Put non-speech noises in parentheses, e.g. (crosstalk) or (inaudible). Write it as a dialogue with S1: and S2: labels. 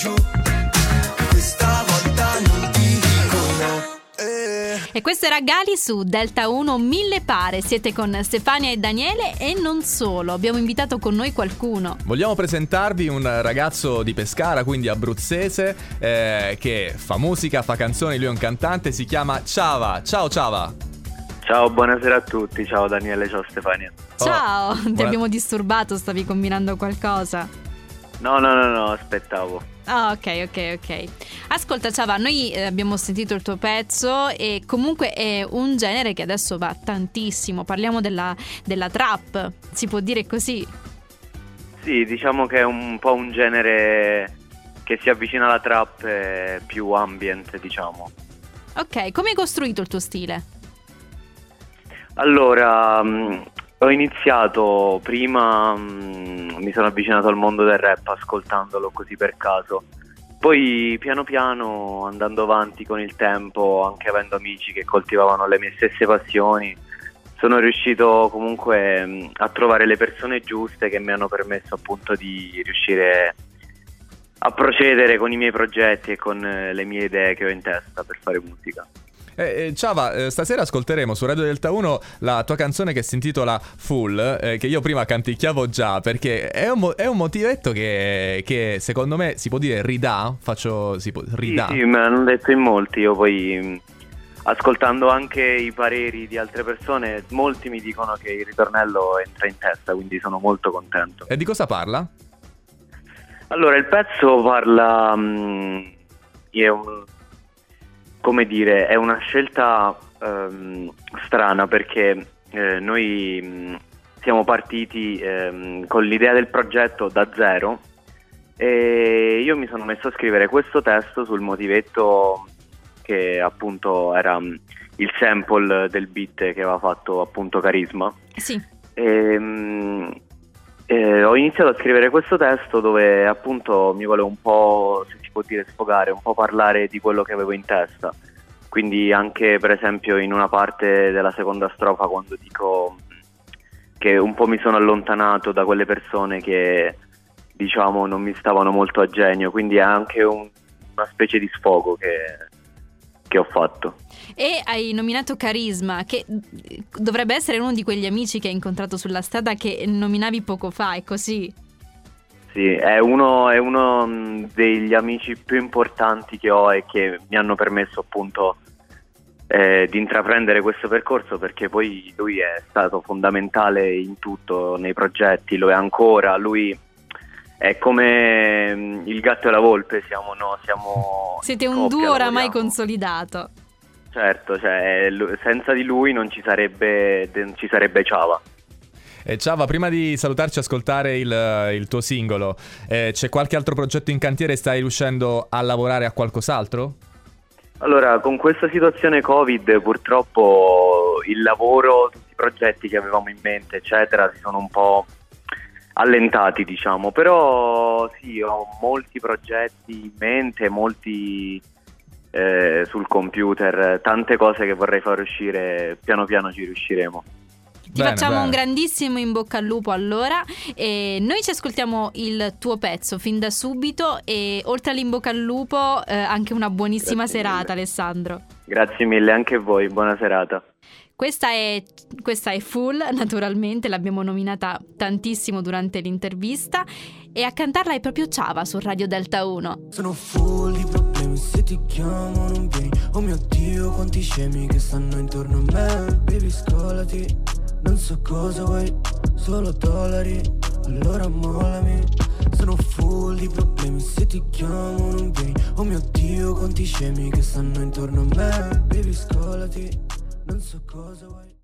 S1: giù. Questa volta non ti dico no. Eh.
S2: E questo era Gali su Delta 1 Mille Pare. Siete con Stefania e Daniele e non solo. Abbiamo invitato con noi qualcuno.
S3: Vogliamo presentarvi un ragazzo di Pescara, quindi abruzzese, eh, che fa musica, fa canzoni, lui è un cantante, si chiama Ciava. Ciao Ciava!
S4: Ciao, buonasera a tutti. Ciao Daniele, ciao Stefania.
S2: Ciao, (laughs) ti
S3: buona-
S2: abbiamo disturbato, stavi combinando qualcosa.
S4: No, no, no, no, aspettavo.
S2: Ah, ok, ok, ok. Ascolta, Ciava, noi eh, abbiamo sentito il tuo pezzo e comunque è un genere che adesso va tantissimo. Parliamo della, della trap, si può dire così.
S4: Sì, diciamo che è un po' un genere che si avvicina alla trap eh, più ambient, diciamo.
S2: Ok, come hai costruito il tuo stile?
S4: Allora, mh, ho iniziato prima, mh, mi sono avvicinato al mondo del rap ascoltandolo così per caso. Poi piano piano, andando avanti con il tempo, anche avendo amici che coltivavano le mie stesse passioni, sono riuscito comunque mh, a trovare le persone giuste che mi hanno permesso appunto di riuscire a procedere con i miei progetti e con eh, le mie idee che ho in testa per fare musica.
S3: Eh, eh, Ciava, eh, stasera ascolteremo su Radio Delta 1 la tua canzone che si intitola Full, eh, che io prima canticchiavo già, perché è un, mo- è un motivetto che, che secondo me si può dire ridà, faccio, si può, ridà.
S4: Sì, sì, me l'hanno detto in molti, io poi mh, ascoltando anche i pareri di altre persone, molti mi dicono che il ritornello entra in testa, quindi sono molto contento.
S3: E di cosa parla?
S4: Allora, il pezzo parla, mh, è un- come dire, è una scelta ehm, strana perché eh, noi mh, siamo partiti ehm, con l'idea del progetto da zero e io mi sono messo a scrivere questo testo sul motivetto che appunto era mh, il sample del beat che aveva fatto appunto Carisma.
S2: Sì.
S4: E, mh, eh, ho iniziato a scrivere questo testo dove appunto mi volevo un po', se si può dire, sfogare, un po' parlare di quello che avevo in testa. Quindi anche per esempio in una parte della seconda strofa quando dico che un po' mi sono allontanato da quelle persone che diciamo non mi stavano molto a genio, quindi è anche un- una specie di sfogo che, che ho fatto.
S2: E hai nominato Carisma, che dovrebbe essere uno di quegli amici che hai incontrato sulla strada che nominavi poco fa, è così?
S4: Sì, è uno, è uno mh, degli amici più importanti che ho e che mi hanno permesso appunto eh, di intraprendere questo percorso perché poi lui è stato fondamentale in tutto, nei progetti, lo è ancora, lui è come mh, il gatto e la volpe, siamo, no, siamo
S2: Siete un
S4: coppia,
S2: duo oramai consolidato.
S4: Certo, cioè, senza di lui non ci sarebbe, non ci sarebbe Ciava.
S3: Eh, Ciava, prima di salutarci e ascoltare il, il tuo singolo, eh, c'è qualche altro progetto in cantiere? Stai riuscendo a lavorare a qualcos'altro?
S4: Allora, con questa situazione Covid purtroppo il lavoro, tutti i progetti che avevamo in mente, eccetera, si sono un po' allentati, diciamo, però sì, ho molti progetti in mente, molti eh, sul computer, tante cose che vorrei far uscire, piano piano ci riusciremo.
S2: Ti
S3: Bene,
S2: facciamo
S3: bene.
S2: un grandissimo in bocca al lupo allora e noi ci ascoltiamo il tuo pezzo fin da subito e oltre all'in bocca al lupo eh, anche una buonissima
S4: Grazie
S2: serata
S4: mille.
S2: Alessandro.
S4: Grazie mille anche a voi, buona serata.
S2: Questa è, questa è Full, (laughs) naturalmente, l'abbiamo nominata tantissimo durante l'intervista. E a cantarla è proprio Ciava su Radio Delta 1.
S1: Sono full di problemi se ti chiamo non vieni. Oh mio Dio quanti scemi che stanno intorno a me. Baby scolati Non so cosa vuoi Solo dollari. Allora mollami. Sono full di problemi se ti chiamo non vieni. Oh mio Dio quanti scemi che stanno intorno a me. Baby scolati Non so cosa vuoi